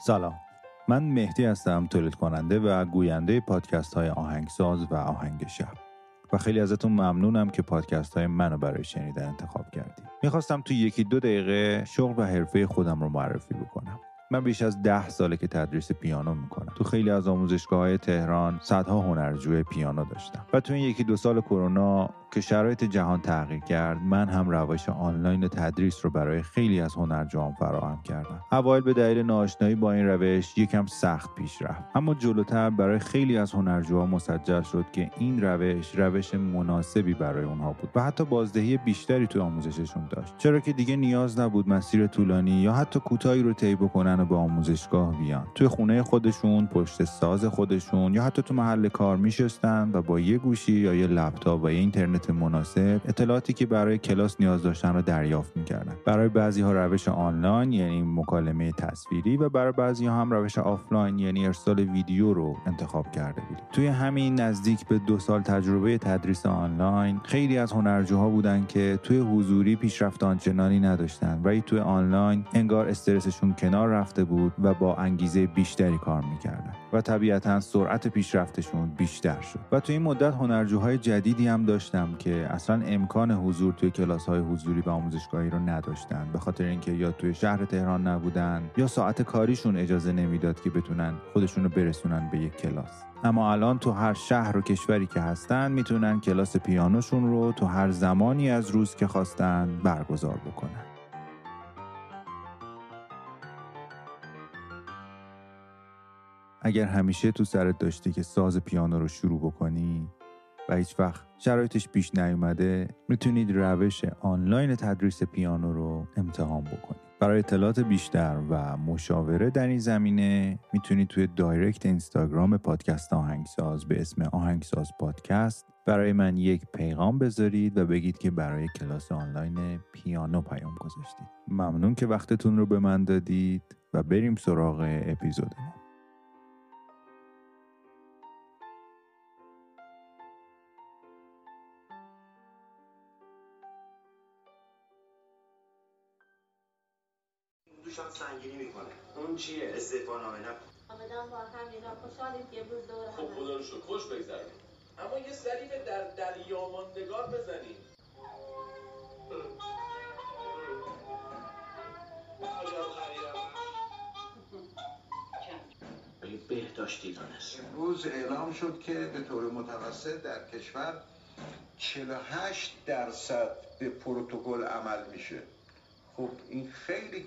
سلام. من مهدی هستم تولید کننده و گوینده پادکست های آهنگساز و آهنگ شب. و خیلی ازتون ممنونم که پادکست های منو برای شنیدن انتخاب کردیم می‌خواستم تو یکی دو دقیقه شغل و حرفه خودم رو معرفی بکنم. من بیش از ده ساله که تدریس پیانو می‌کنم. تو خیلی از آموزشگاه های تهران صدها هنرجوی پیانو داشتم. و تو این یکی دو سال کرونا که شرایط جهان تغییر کرد من هم روش آنلاین تدریس رو برای خیلی از هنرجوان فراهم کردم. اوایل به دلیل ناآشنایی با این روش یکم سخت پیش رفت. اما جلوتر برای خیلی از هنرجوها مسجل شد که این روش روش مناسبی برای اونها بود و حتی بازدهی بیشتری تو آموزششون داشت. چرا که دیگه نیاز نبود مسیر طولانی یا حتی کوتاهی رو طی بکنن و به آموزشگاه بیان. توی خونه خودشون پشت ساز خودشون یا حتی تو محل کار میشستن و با یه گوشی یا یه لپتاپ و یه اینترنت مناسب اطلاعاتی که برای کلاس نیاز داشتن رو دریافت می‌کردن. برای بعضی ها روش آنلاین یعنی مکالمه تصویری و برای بعضی ها هم روش آفلاین یعنی ارسال ویدیو رو انتخاب کرده بودیم. توی همین نزدیک به دو سال تجربه تدریس آنلاین خیلی از هنرجوها بودن که توی حضوری پیشرفت آنچنانی نداشتن. ولی توی آنلاین انگار استرسشون کنار رفته بود و با انگیزه بیشتری کار می‌کردن. و طبیعتا سرعت پیشرفتشون بیشتر شد. و توی این مدت هنرجوهای جدیدی هم داشتم که اصلا امکان حضور توی کلاس های حضوری و آموزشگاهی رو نداشتن. به خاطر اینکه یا توی شهر تهران نبودن یا ساعت کاریشون اجازه نمی‌داد که بتونن خودشون رو برسونن به یک کلاس. اما الان تو هر شهر و کشوری که هستن می‌تونن کلاس پیانوشون رو تو هر زمانی از روز که خواستن برگزار بکنن. اگر همیشه تو سرت داشتی که ساز پیانو رو شروع بکنی و هیچ وقت شرایطش پیش نیومده می‌تونید روش آنلاین تدریس پیانو رو امتحان بکنید برای اطلاعات بیشتر و مشاوره در این زمینه می‌تونید توی دایرکت اینستاگرام پادکست آهنگساز به اسم آهنگساز پادکست برای من یک پیغام بذارید و بگید که برای کلاس آنلاین پیانو پیام گذاشتید. ممنون که وقتتون رو به من دادید و بریم سراغ اپیزودمون. دوشم سنگینی می‌کنه. اون چیه؟ استعفا نامه نه. آمدم با هم اینا خوشحالیم که امروز دور خب هم خدا رو شکر. خوش بگذرونیم اما یه سری به در دریا ماندگار بزنیم بهداشتی دانست امروز اعلام شد که به طور متوسط در کشور 48 درصد به پروتکل عمل میشه. خب این خیلی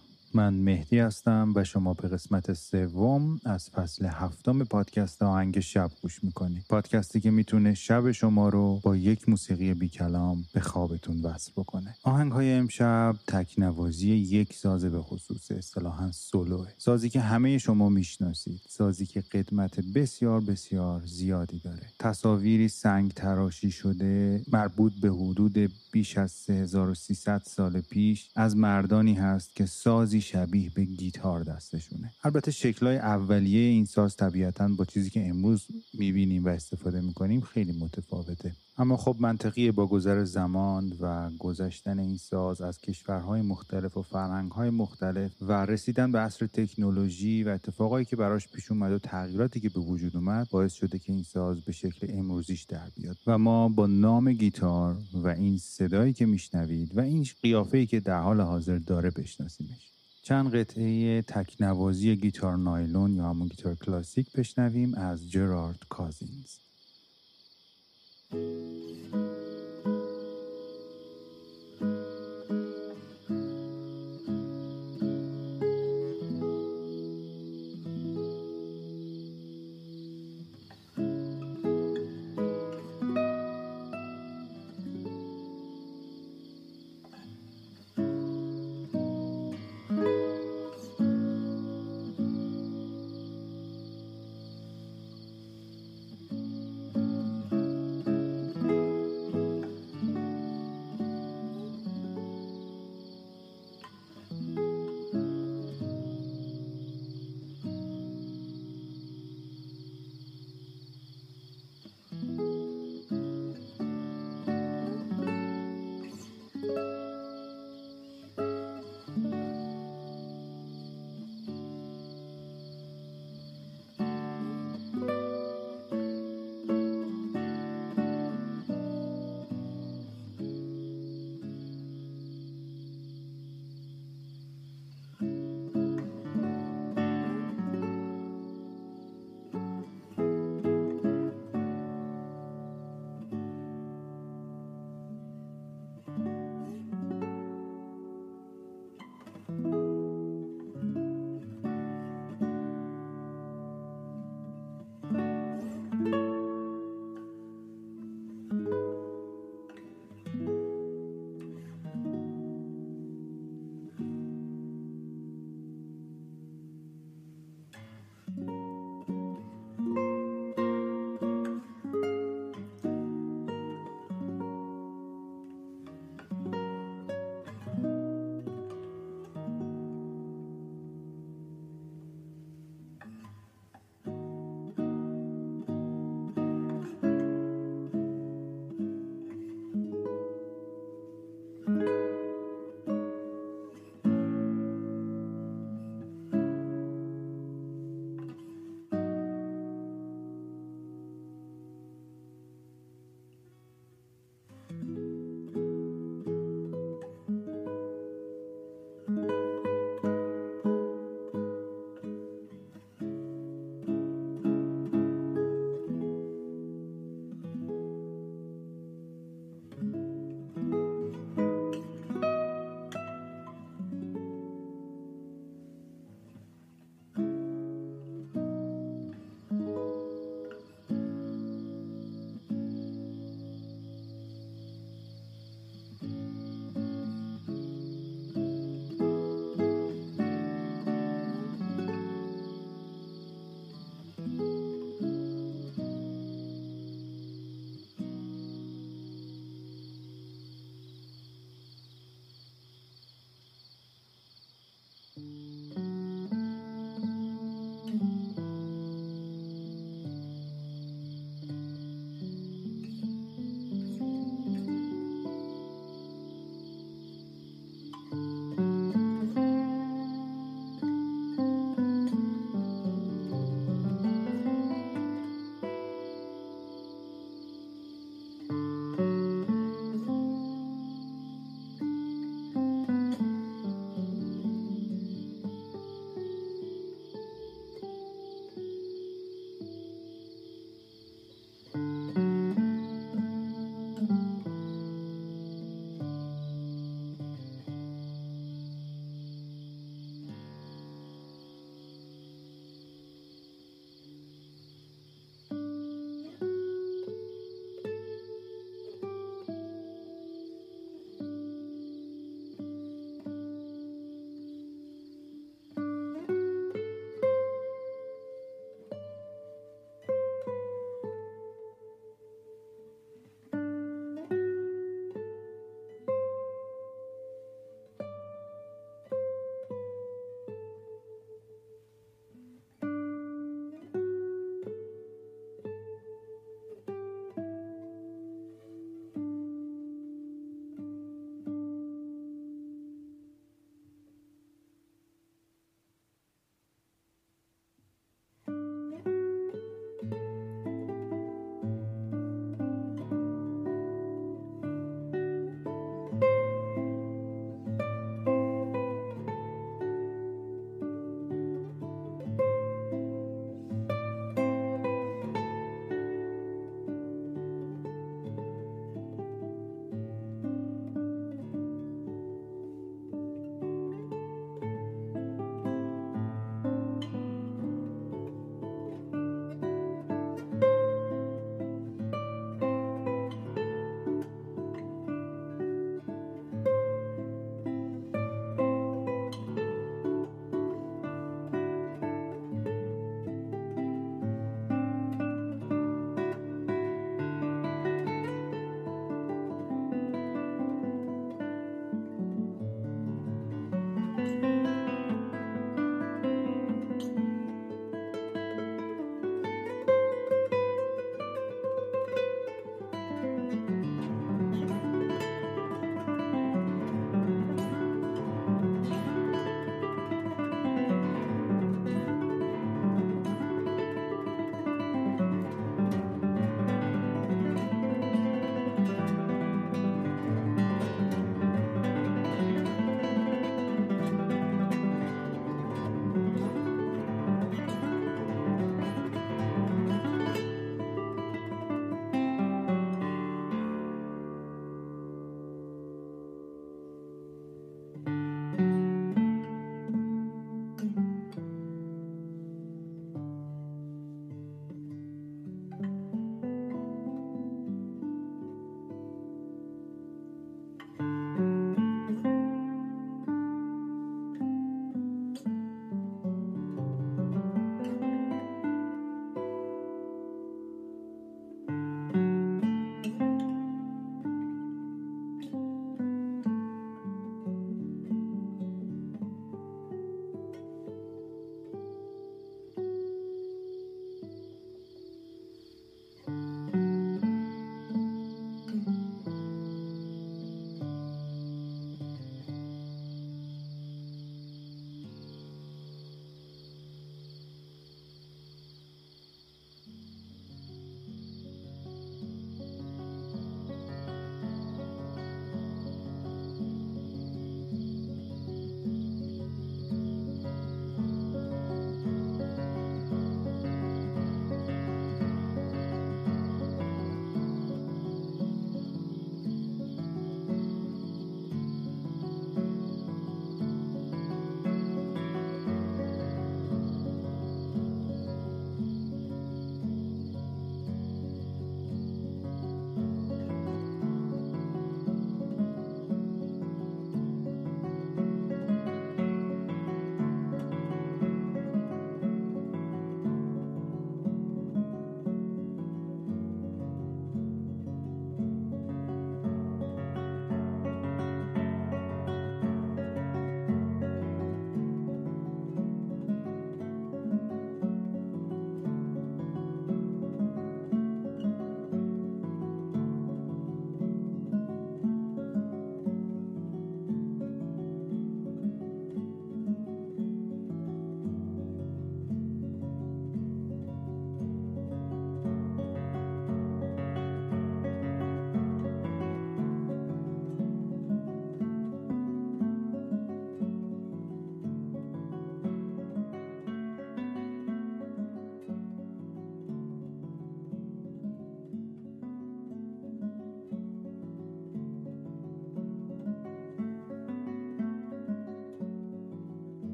من مهدی هستم و شما به قسمت سوم از فصل هفتم پادکست آهنگ شب گوش می‌کنید. پادکستی که می‌تونه شب شما رو با یک موسیقی بی کلام به خوابتون وصل بکنه. آهنگ های امشب تکنوازی یک سازه به خصوص اصطلاحا سولوه. سازی که همه شما می‌شناسید. سازی که قدمت بسیار بسیار زیادی داره. تصاویری سنگ تراشی شده مربوط به حدود بیش از 3300 سال پیش از مردانی هست که سازی شبیه به گیتار دستشونه. البته شکلهای اولیه این ساز طبیعتا با چیزی که امروز می‌بینیم و استفاده می‌کنیم خیلی متفاوته. اما خب منطقیه با گذر زمان و گذشتن این ساز از کشورهای مختلف و فرهنگهای مختلف و رسیدن به عصر تکنولوژی و اتفاقایی که براش پیش اومد و تغییراتی که به وجود اومد باعث شده که این ساز به شکل امروزیش در بیاد. و ما با نام گیتار و این صدایی که میشنوید و این قیافه‌ای که در حال حاضر داره بشناسیمش. چند قطعه تکنوازی گیتار نایلون یا همون گیتار کلاسیک بشنویم از جرارد کازینز.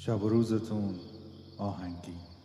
شب و روزتون آهنگی.